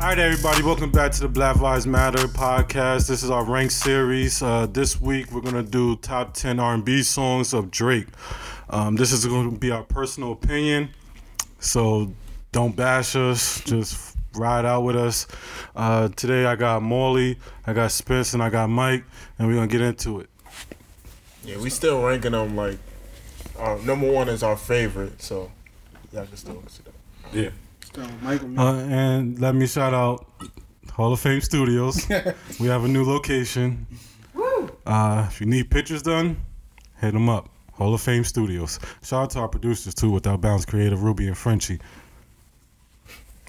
All right, everybody, welcome back to the Black Lives Matter podcast. This is our rank series. Uh, this week, we're gonna do top ten R&B songs of Drake. Um, this is going to be our personal opinion, so don't bash us. Just ride out with us. Uh, today, I got Morley, I got Spence, and I got Mike, and we're gonna get into it. Yeah, we still ranking them like our number one is our favorite, so y'all can still see that. Yeah. So, Michael, Uh, and let me shout out Hall of Fame Studios. we have a new location. Uh, if you need pictures done, hit them up. Hall of Fame Studios. Shout out to our producers too, Without Bounds Creative, Ruby and Frenchie.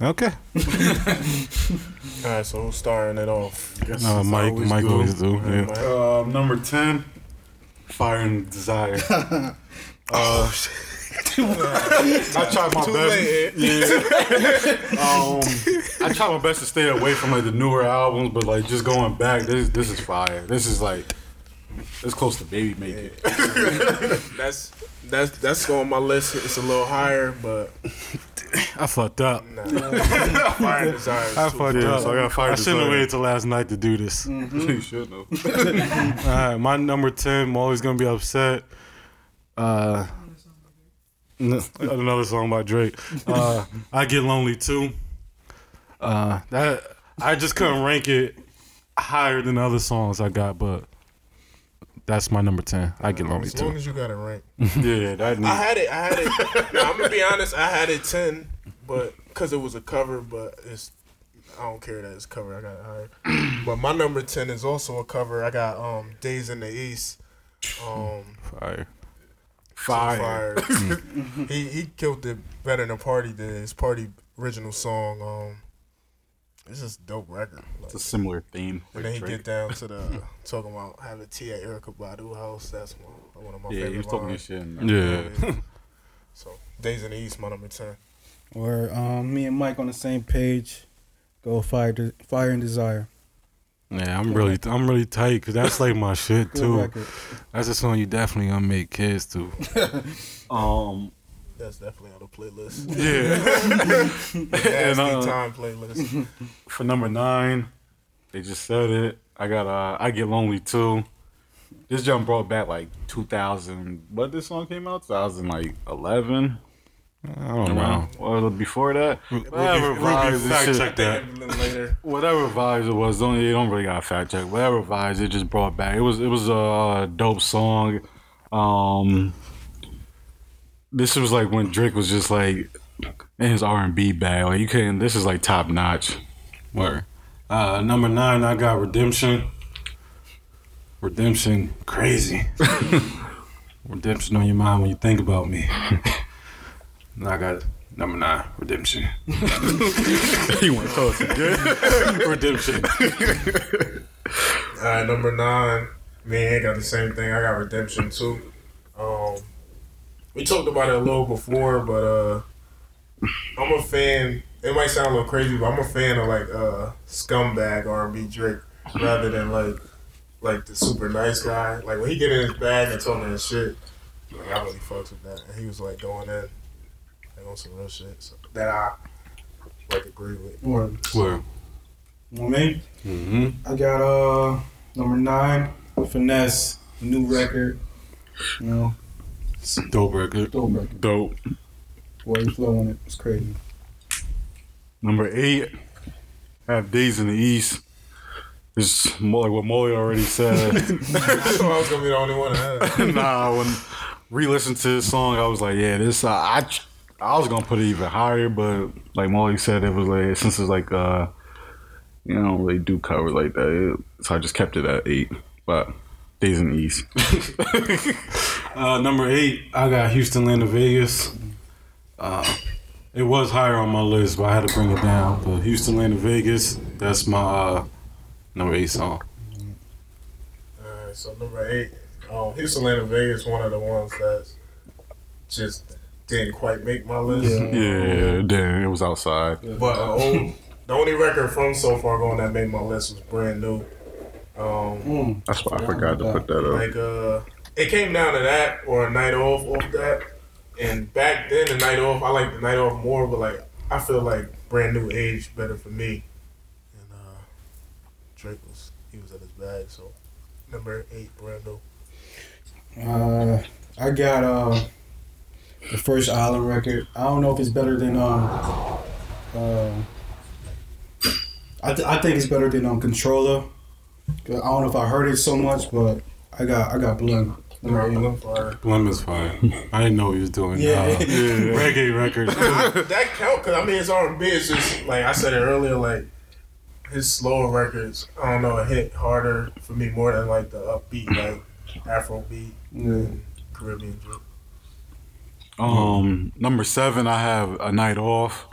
Okay. All right, so who's starting it off? Uh, Mike, always Mike do. always do. Yeah. Uh, number 10, Fire and Desire. uh, I tried my Too best. late. Yeah. um, I tried my best to stay away from like the newer albums, but like just going back, this this is fire. This is like it's close to Baby Make It. That's that's that's on my list. It's a little higher, but I fucked up. nah. Fire and I fucked Yeah, up. so I got Fire I shouldn't have Desire. waited till last night to do this. you should know. All right, my number ten. I'm always gonna be upset. Uh, n- another song by Drake. Uh, I get lonely too. Uh, that I just couldn't rank it higher than the other songs I got, but that's my number ten. I get lonely As long too. as you got it right. Yeah, that I had it. I had it. now, I'm gonna be honest. I had it ten, but because it was a cover, but it's. I don't care that it's cover. I got it higher. but my number ten is also a cover. I got um Days in the East. Um, Fire. Fire. fire. he he killed it better than Party did. His Party original song. Um, it's just dope record. Like, It's a similar theme. and like then he Drake. get down to the talking about having tea at Erykah Badu house. That's one, one of my Yeah, favorite he was talking lines. shit. in there. Yeah. So Days in the East, my number ten. Or um, me and Mike on the same page. Go fire, De- fire and desire. Yeah, I'm really, I'm really tight because that's like my shit Good too. record. That's a song you definitely gonna make kids to. Um, That's definitely on the playlist. Yeah. Nasty uh, time playlist. for number nine, they just said it. I got uh, I get lonely too. This jump brought back like 2000. What this song came out? 2011. I don't know. Well, before that, Ruby, whatever Ruby, vibes, and fact shit- check that. Later. whatever vibes it was. Don't you don't really got to fact check. Whatever vibes it just brought back. It was it was a dope song. Um, this was like when Drake was just like in his R and B bag. Like you couldn't. This is like top notch. Word. Uh, number nine, I got Redemption. Redemption, crazy. Redemption on your mind when you think about me. and I got number nine, Redemption. he went close. To good. Redemption. All right, number nine. Me and Hank got the same thing. I got Redemption too. Um, we talked about it a little before, but uh, I'm a fan. It might sound a little crazy, but I'm a fan of like uh, scumbag R&B Drake rather than like like the super nice guy. Like when he get in his bag and talking his shit, like, I really fucks with that. And he was like going in like on some real shit so, that I like agree with. Or Word. well, me, Mm-hmm. I got uh number nine, finesse, new record. You know, it's Dope record. dope record. Dope. Boy, he flow on it. It's crazy. Number eight, I have Days in the East. It's more like what Molly already said. I thought I was gonna be the only one that had it. nah, when re-listened to this song, I was like, yeah, this. Uh, I I was gonna put it even higher, but like Molly said, it was like since it's like uh, you know, don't really do cover like that, it, so I just kept it at eight. But Days in the East. Uh, number eight, I got Houston, Land of Vegas. Uh, it was higher on my list, but I had to bring it down. But Houston, Land of Vegas, that's my uh, number eight song. Alright, so number eight, um, Houston, Atlanta, Vegas, one of the ones that just didn't quite make my list. Yeah. yeah, then it was outside. But uh, old, the only record from so far going that made my list was brand new. Um, Mm. That's why I forgot to put that up. like uh, it came down to that or a night off off that. And back then, the night off, I like the night off more, but like I feel like brand new aged better for me. And uh, Drake was he was at his bag. So number eight, Brand New. Uh, I got uh the first Island record. I don't know if it's better than um. Uh, I, th- I think it's better than um Controlla. I don't know if I heard it so much, but I got I got Blem. Number eight. Brand New fire. Blem is fine. I didn't know what he was doing. Yeah. Uh, reggae records. that count because I mean it's R and B. It's just like I said it earlier. Like his slower records, I don't know, it hit harder for me more than like the upbeat, like Afro beat, Yeah. Caribbean drip. Um, number seven, I have a night off.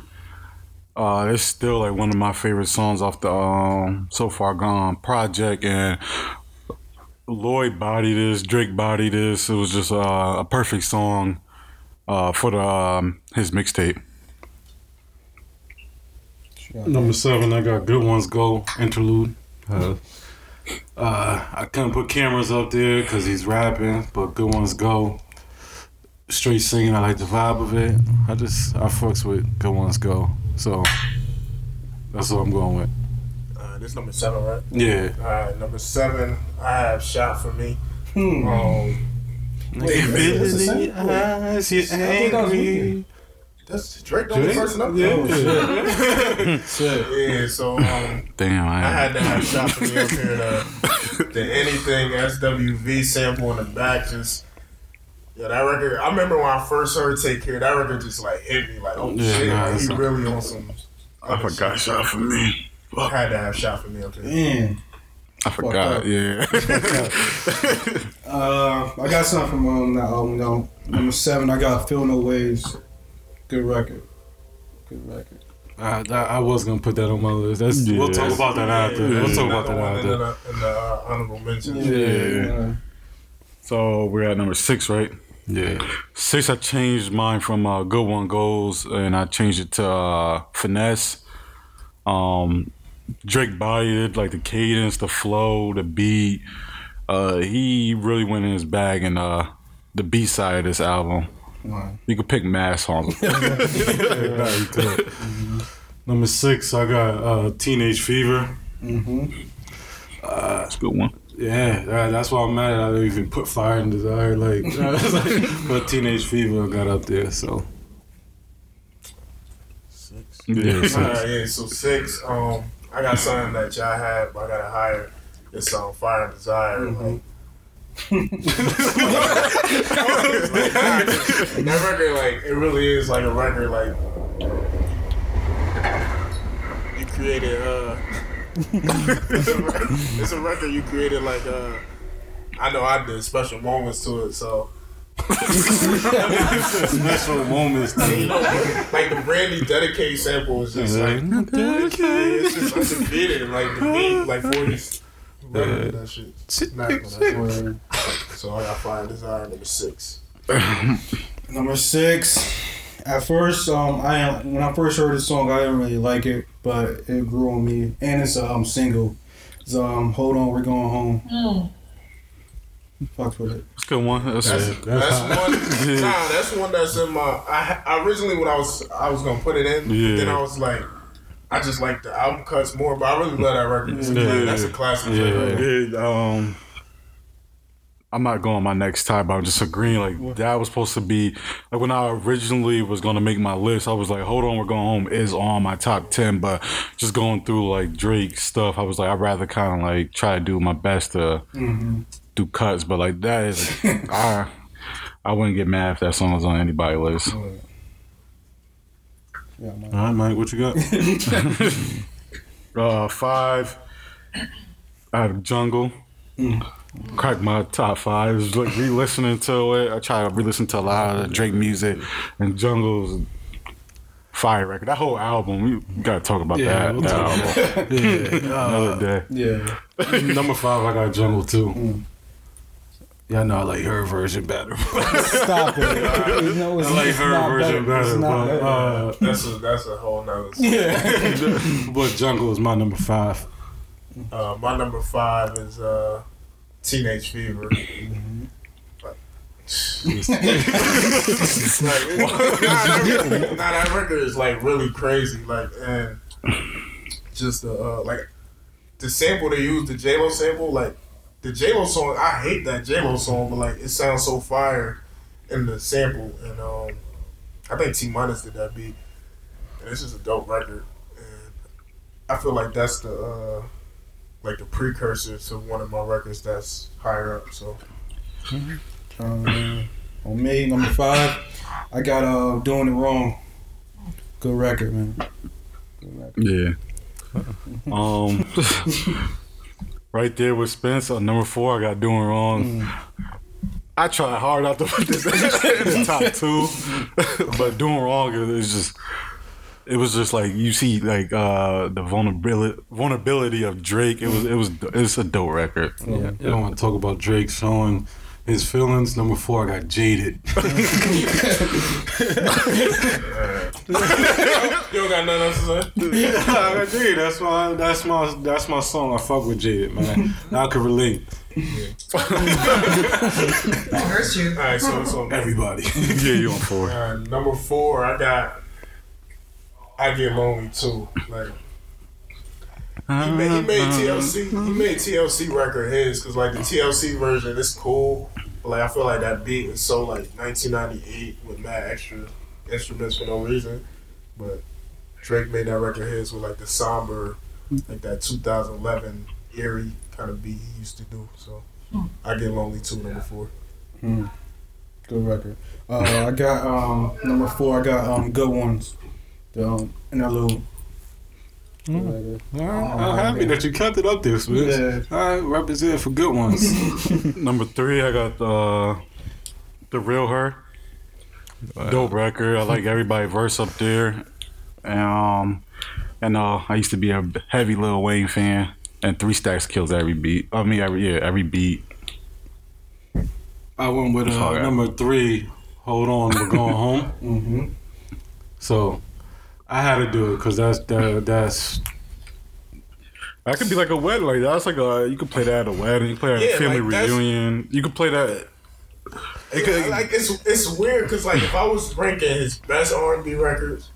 Uh, it's still like one of my favorite songs off the um So Far Gone project, and Lloyd bodied this, Drake bodied this. It was just uh, a perfect song uh, for the um, his mixtape. Number seven, I got Good Ones Go interlude. Uh, uh, I couldn't put cameras up there because he's rapping, but Good Ones Go. Straight singing, I like the vibe of it. I just, I fucks with Good Ones Go. So, that's what I'm going with. Uh, this number seven, right? Yeah. All right, number seven, I have "Shot for Me." Hmm. Um, Wait, is it the same? eyes, you I think angry. that's Drake on the Drake? person up Yeah. there. Shit. Yeah, so um, Damn, I, I had to have shot for me up here. The, the anything SWV sample in the back just. Yeah, that record. I remember when I first heard "Take Care." That record just like hit me like, oh Yeah, shit, nah, like, he a- really on some. I forgot shot for me. Had to have shot for me up here. Man. I forgot. Yeah. Uh, I got something from um, that album though. Number seven, I got Feel No Ways. Good record. Good record. I, I, I was gonna put that on my list. That's we'll talk about that after. Yeah, we'll talk about another that one after. In the, in the uh, honorable mentions. Yeah. so we're at number six, right? Yeah. Six, I changed mine from uh, Good One Goes, and I changed it to uh, Finesse. Um, Drake bodied like the cadence, the flow, the beat. Uh, he really went in his bag in uh, the B side of this album. Wow. You could pick mad songs. Yeah, could. Number six, I got uh, Teenage Fever. Mm-hmm. That's a good one. Yeah, that- that's why I'm mad. I didn't even put Fire and Desire. Like, but Teenage Fever got up there. So Six. Yeah, six. right, yeah, so six. Um, I got something that y'all had, but I gotta hire. It's on Fire and Desire. Like, and that record, like, it really is like a record, like you created. uh it's, a, re- it's a record you created, like uh I know I did special moments to it, so. special moments. You know, like the Brandy dedicate sample is just like it's just undefeated. Like the beat, like forties. Record that shit. Smack on that. So I got Fire Desire number six. Number six. At first, um, I when I first heard the song, I didn't really like it, but it grew on me, and it's a um, single. It's um, hold on, we're going home. Fuck with it. That's a good one. That's, That's, that's that's one. Nah, that's one that's in my. I, I originally when I was I was gonna put it in, Yeah. then I was like, I just like the album cuts more, but I really love that record. It's a, Yeah. that's a classic. Yeah. record. Yeah, um, I'm not going my next time, but I'm just agreeing. Like that was supposed to be like when I originally was gonna make my list. I was like, "Hold on, we're going home" is on my top ten, but just going through like Drake stuff, I was like, I'd rather kind of like try to do my best to Mm-hmm. do cuts. But like that is, I I wouldn't get mad if that song was on anybody's list. Yeah, man. All right, Mike, what you got? Uh, five. I have Jungle. Crack my top five. It was like re-listening to it. I try to re-listen to a lot of the Drake music, and Jungle's fire record. That whole album, we gotta talk about Yeah, that. we'll that talk album. yeah. Another day. Yeah. Number five, I got Jungle too. Mm. Yeah, I know I like her version better. Stop it. You know, it's, I like her version better. Better, but better. uh, That's a that's a whole nother. yeah. but Jungle is my number five. Uh, my number five is uh, Teenage Fever. like, nah, that record, nah, that record is like really crazy. Like, and just the uh, like, the sample they used, the J Lo sample, like the J Lo song, I hate that J Lo song, but like it sounds so fire in the sample, and um, I think T Minus did that beat, and it's just a dope record, and I feel like that's the uh, like the precursor to one of my records that's higher up. So Um, on me, number five, I got uh doing it wrong. Good record, man. Good record. Yeah. Um, right there with Spence on number four, I got doing wrong. I tried hard not to put this in the top two, but doing wrong is just. It was just like you see, like uh, the vulnerability vulnerability of Drake. It was, it was, it's a dope record. Yeah, I don't want to talk about Drake showing his feelings. Number four, I got jaded. you don't got nothing else to say. I got jaded. That's my that's my that's my song. I fuck with jaded, man. I can relate. That hurts you. All right, so so Everybody. yeah, you on four? Uh, number four, I got. I get lonely too. Like he made, he made TLC. He made TLC record his because like the TLC version is cool, but like I feel like that beat is so like 1998 with mad extra instruments for no reason. But Drake made that record his with like the somber, like that 2011 eerie kind of beat he used to do. So I get lonely too. Number four. Good record. Uh, I got um number four. I got um good ones. The um, interlude. Good record. All right, I'm happy that you kept it up there, Smith. Yeah. All right, represent for good ones. Number three, I got uh, the real her. Dope record. I like everybody verse up there. And, um, and uh, I used to be a heavy Lil Wayne fan. And Three Stacks kills every beat. I mean, every yeah, every beat. I went with all uh, number three. Hold on, we're going home. Mm-hmm. So I had to do it because that's that, that's That could be like a wedding. Like that's like a you could play that at a wedding. You can play that at Yeah, a family like, that's- reunion. You could play that. It could, like it's it's weird because like if I was ranking his best R and B records,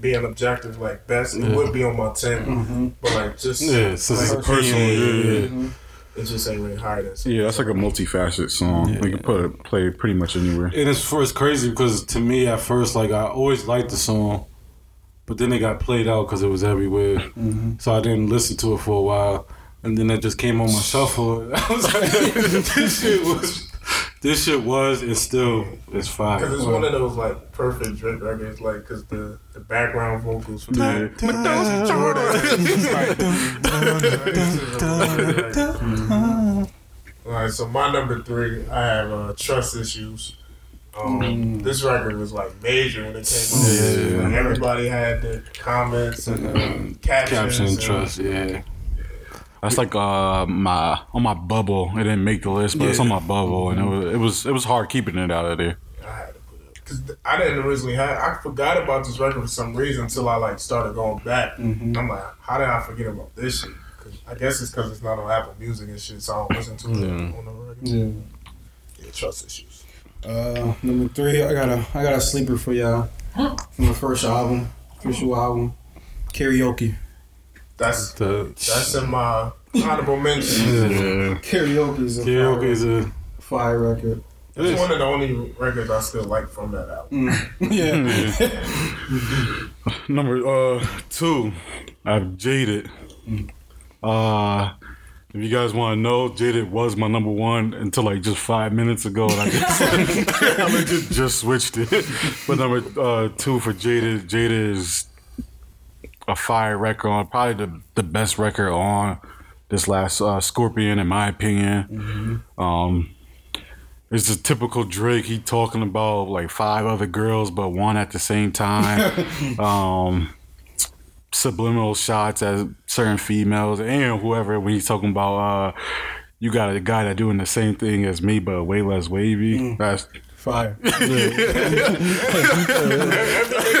being objective like best, it would be on my 10 mm-hmm. But like just yeah, so it's like, a personal. Yeah, yeah. Mm-hmm. it just ain't really higher than. yeah, that's like a multifaceted song. Yeah. You can put it, play it pretty much anywhere. And it's for it's crazy because to me at first, like I always liked the song, but then it got played out because it was everywhere. So I didn't listen to it for a while, and then it just came on my shuffle. I was like, this shit was, this shit was, and still it's fire. Because it's one of those like perfect Drake records, like because the, the background vocals for the Alright, so my number three, I have uh, trust issues. Um, This record was like major when it came out. Yeah. Like, everybody had the comments and uh, captions. Caption and- trust, yeah. That's like uh my on my bubble. It didn't make the list, but it's on my bubble, and it was it was it was hard keeping it out of there. I had to put it because I didn't originally have. I forgot about this record for some reason until I like started going back. Mhm. I'm like, how did I forget about this shit? 'Cause I guess it's because it's not on Apple Music and shit, so I don't listen to it Yeah. on the record. Yeah. Yeah, trust issues. Uh, number three, I got a I got a sleeper for y'all from the first album, official album, karaoke. That's The that's in my honorable mention. yeah. Karaoke is a karaoke fire, is a fire record. It's one of the only records I still like from that album. yeah. Number uh two, I've Jaded. Uh, if you guys want to know, Jaded was my number one until like just five minutes ago, and I just, I just, just switched it. But number uh, two for Jaded, Jaded is a fire record on probably the the best record on this last uh, Scorpion, in my opinion. Um, it's a typical Drake. He talking about like five other girls, but one at the same time. um, subliminal shots at certain females and whoever when he's talking about uh, you got a guy that doing the same thing as me, but way less wavy. That's Fire. Every nigga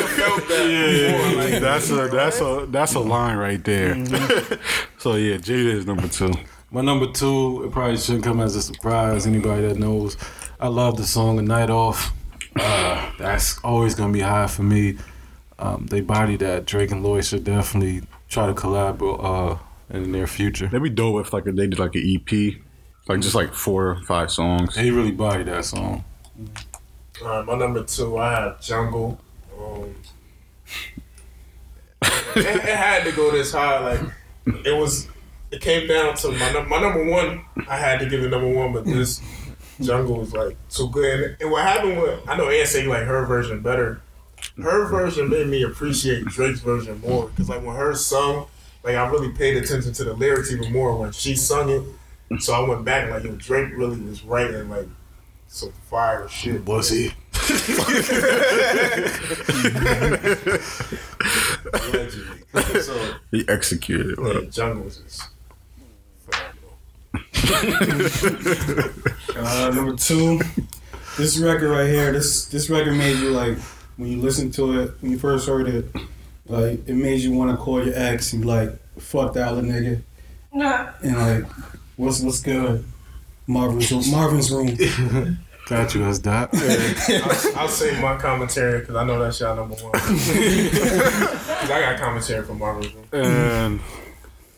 felt that before. Like, that's a that's a that's a line right there. so yeah, Jaded is number two. My number two, it probably shouldn't come as a surprise. Anybody that knows, I love the song "A Night Off." Uh, that's always gonna be high for me. Um, they body that Drake and Lloyd should definitely try to collab uh, in the near future. That'd be dope if like a they did like an EP, like just like four or five songs. He really body that song. All right, my number two, I had Jungle. Um, it, it had to go this high. Like it was, it came down to my num- my number one. I had to give it number one, but this Jungle was like so good. And, and what happened with I know Ann say like her version better. Her version made me appreciate Drake's version more because like when her sung, like I really paid attention to the lyrics even more when she sung it. So I went back and like yo, Drake really was writing like some fire shit. Was he? Allegedly. So He executed. yeah, Well, Jungles is phenomenal. Uh, number two, this record right here. This this record made you like when you listen to it when you first heard it, like it made you want to call your ex and be like fuck that other nigga, and like what's what's good, Marvin's Marvin's room. Got you as that. I'll, I'll say my commentary because I know that's y'all number one. Because I got commentary from Marvin's Room. and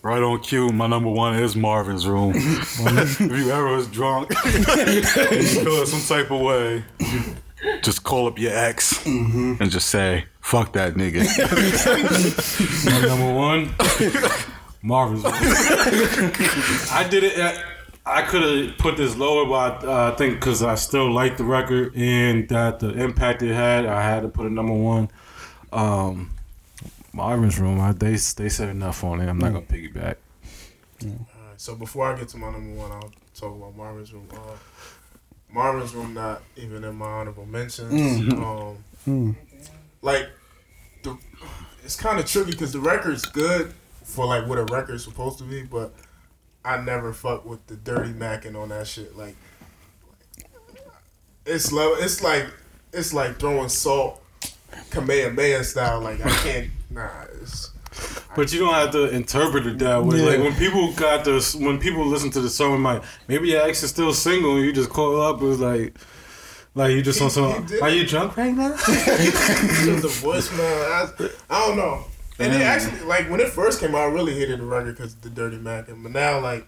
right on cue, my number one is Marvin's Room. if you ever was drunk, you feel some type of way, just call up your ex and just say, "Fuck that nigga." My number one, Marvin's. Room. I did it. At, I could have put this lower, but uh, I think because I still like the record and that the impact it had, I had to put it number one. Um, Marvin's Room, I, they they said enough on it. I'm not gonna piggyback. Alright, so before I get to my number one, I'll talk about Marvin's Room. Uh, Marvin's Room not even in my honorable mentions. Um, Like, the, it's kind of tricky because the record's good for like what a record's supposed to be, but I never fuck with the dirty macking on that shit. Like, it's low. It's like it's like throwing salt, Kamehameha style. Like I can't. Nah, it's But you don't have to interpret it that way. Yeah. Like when people got this, when people listen to the song, like maybe your ex is still single, and you just call up and was like, like you just He- on some. Are you drunk right now? the voicemail. I, I don't know. And it actually, like when it first came out, I really hated the record because the Dirty Mac. and But now, like,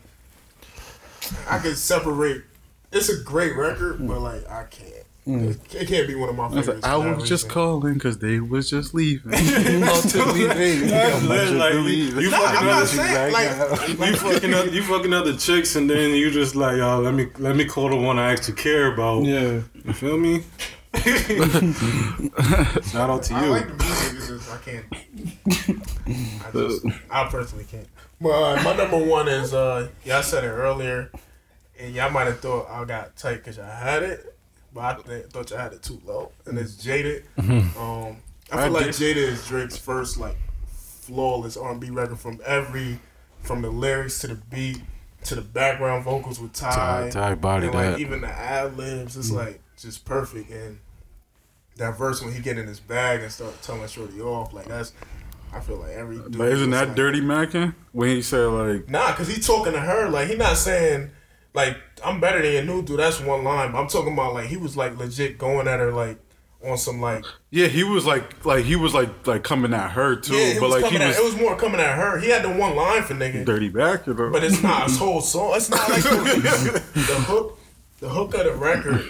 I can separate. It's a great record, but like I can't. It, it can't be one of my I favorites. like, I was just calling because they was just leaving. Ultimately, they- like, you, you fucking I'm not other saying like, you fucking other, you fucking other chicks, and then you just like, yo, let me let me call the one I actually care about. Yeah, You feel me? Shout out to I you. like the music. It's just I can't. I just, I personally can't. But uh, my number one is uh, y'all said it earlier, and y'all might have thought I got tight because I had it, but I th- thought y'all had it too low, and it's Jaded. Um, I feel like Jaded is Drake's first like flawless R&B record from every, from the lyrics to the beat to the background vocals with Ty, Ty, Ty body and like that. even the ad libs, it's like just perfect. And that verse when he get in his bag and start telling Shorty off, like that's, I feel like every. Dude But isn't that like, dirty macking? When he said like, Nah, cause he talking to her like he not saying like I'm better than your new dude. That's one line, but I'm talking about like he was like legit going at her like on some like yeah, he was like, like he was like, like coming at her too, yeah, but like he coming was it was more coming at her. He had the one line for nigga, dirty back, you know. but it's not his whole song. It's not like the, the hook. The hook of the record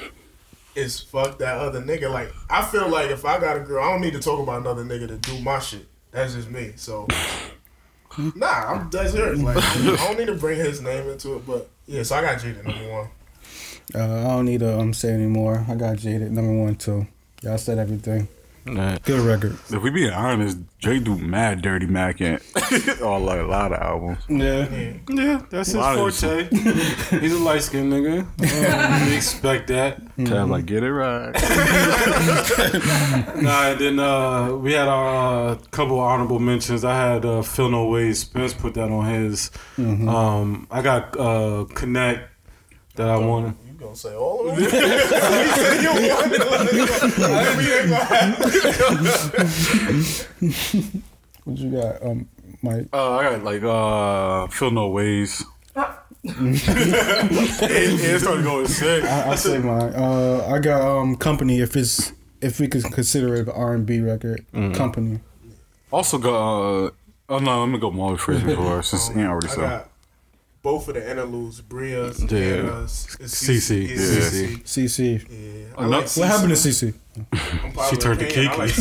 is fuck that other nigga. Like I feel like if I got a girl, I don't need to talk about another nigga to do my shit. That's just me. So nah, I'm that's yours. Like I don't, need to bring his name into it. But yeah, so I got Jaded number one. uh, I don't need to um say anymore. I got Jaded number one too. Y'all said everything. Nah. Good record. if we be honest, Drake do mad dirty macking on like a lot of albums. Yeah. Yeah. Yeah, that's his forte. He's a light skinned nigga. Um, we expect that. Tab like get it right. Nah, and then uh, we had our uh, couple honorable mentions. I had uh, Feel No Ways Spence put that on his. Um, I got uh, Connect that I wanted. You gonna say all of them? you said you wanted like, we ain't gonna have- What you got, um, Mike? Uh, I got like uh, feel no ways. it, it started going sick. I, I say mine. Uh, I got um company. If it's if we could consider it an R and B record, company. Also got uh, Oh no, I'm gonna go Molly Fraser for since he already I said. Got both of the interludes, Bria's Yeah. and uh, CC. Yeah, Yeah. CC. CC. Yeah. I Ano- like What happened to CC? CC. She turned to I like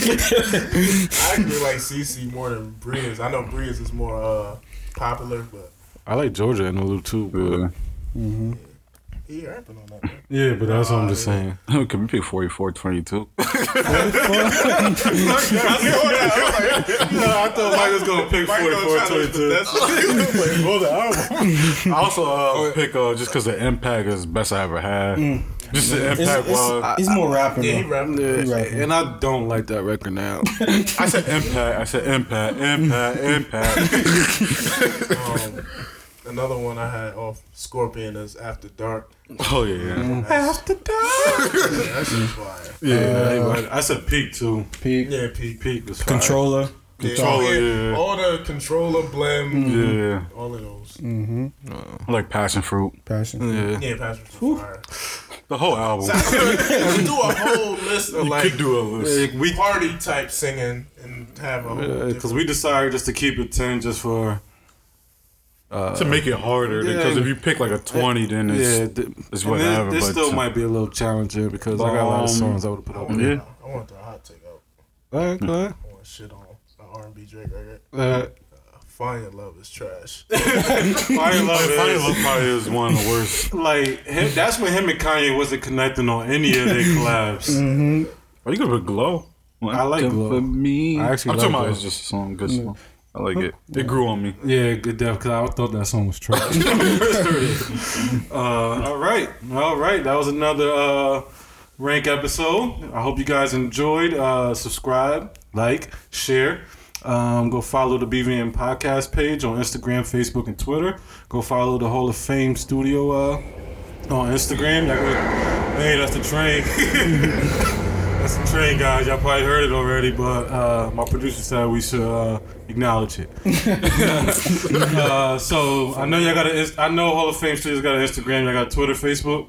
I actually like CC more than Bria's. I know Bria's is more uh, popular, but I like Jorja Interlude too. But Yeah. He rapping on that. Man. yeah, but that's what I'm just saying. Can we pick 44 22? I thought Mike was gonna pick Mike gonna try to 44 finesse- I also uh, pick uh, just because the impact is best I ever had. Just the impact it's, was. he's more rapping. Yeah, he rapping. He rapping. And I don't like that record now. I said impact. I said impact. Impact. Impact. Um, another one I had off Scorpion is After Dark. oh yeah. yeah. Mm. After dark. That shit's fire. Yeah, I uh, said peak too. Peak. Yeah, Peak. Peak was fire. Controlla. Controlla, all, yeah. all the controlla blend, mm-hmm. Yeah. all of those. Mm-hmm. I like passion fruit. Passion. Yeah. Yeah, Passion for Fire. The whole album. we do a whole list of You like do a list. Like, we party type singing and have a whole. because different- we decided just to keep it ten just for uh, to make it harder Yeah. because if you pick like a 20 then it's yeah. th- it's whatever, This, this but still to- might be a little challenging because I got a lot of Um, songs I would have put I up. want, Yeah. I want to throw a hot take out. All right, go ahead. I want shit on an R&B Drake record. Uh, Find Your Love is trash. Fire Love Fire is- Love probably is one of the worst. like him, that's when him and Kanye wasn't connecting on any of their collabs. Mm-hmm. Are you gonna put Glow? I like Glow. For me. I actually I'm like talking about Glow. it's just a song, good song. I like it. It grew on me. Yeah, good death because I thought that song was trash. uh, all right, all right. That was another uh, rank episode. I hope you guys enjoyed. Uh, subscribe, like, share. Um, go follow the BVM podcast page on Instagram, Facebook, and Twitter. Go follow the Hall of Fame Studio uh, on Instagram. That was- hey, that's the train. The train, guys. Y'all probably heard it already, but uh, my producer said we should uh, acknowledge it. uh, so I know y'all got a. I know Hall of Fame Studios got an Instagram. Y'all got Twitter, Facebook.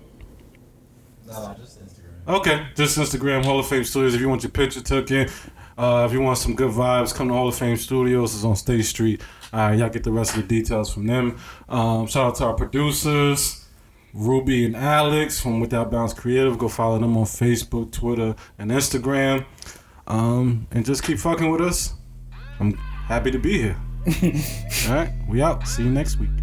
No, just Instagram. Okay, just Instagram Hall of Fame Studios. If you want your picture taken, uh, if you want some good vibes, come to Hall of Fame Studios. It's on State Street. All right, y'all get the rest of the details from them. Um, shout out to our producers. Ruby and Alex from Without Bounds Creative. Go follow them on Facebook, Twitter, and Instagram. Um, and just keep fucking with us. I'm happy to be here. All right, we out. See you next week.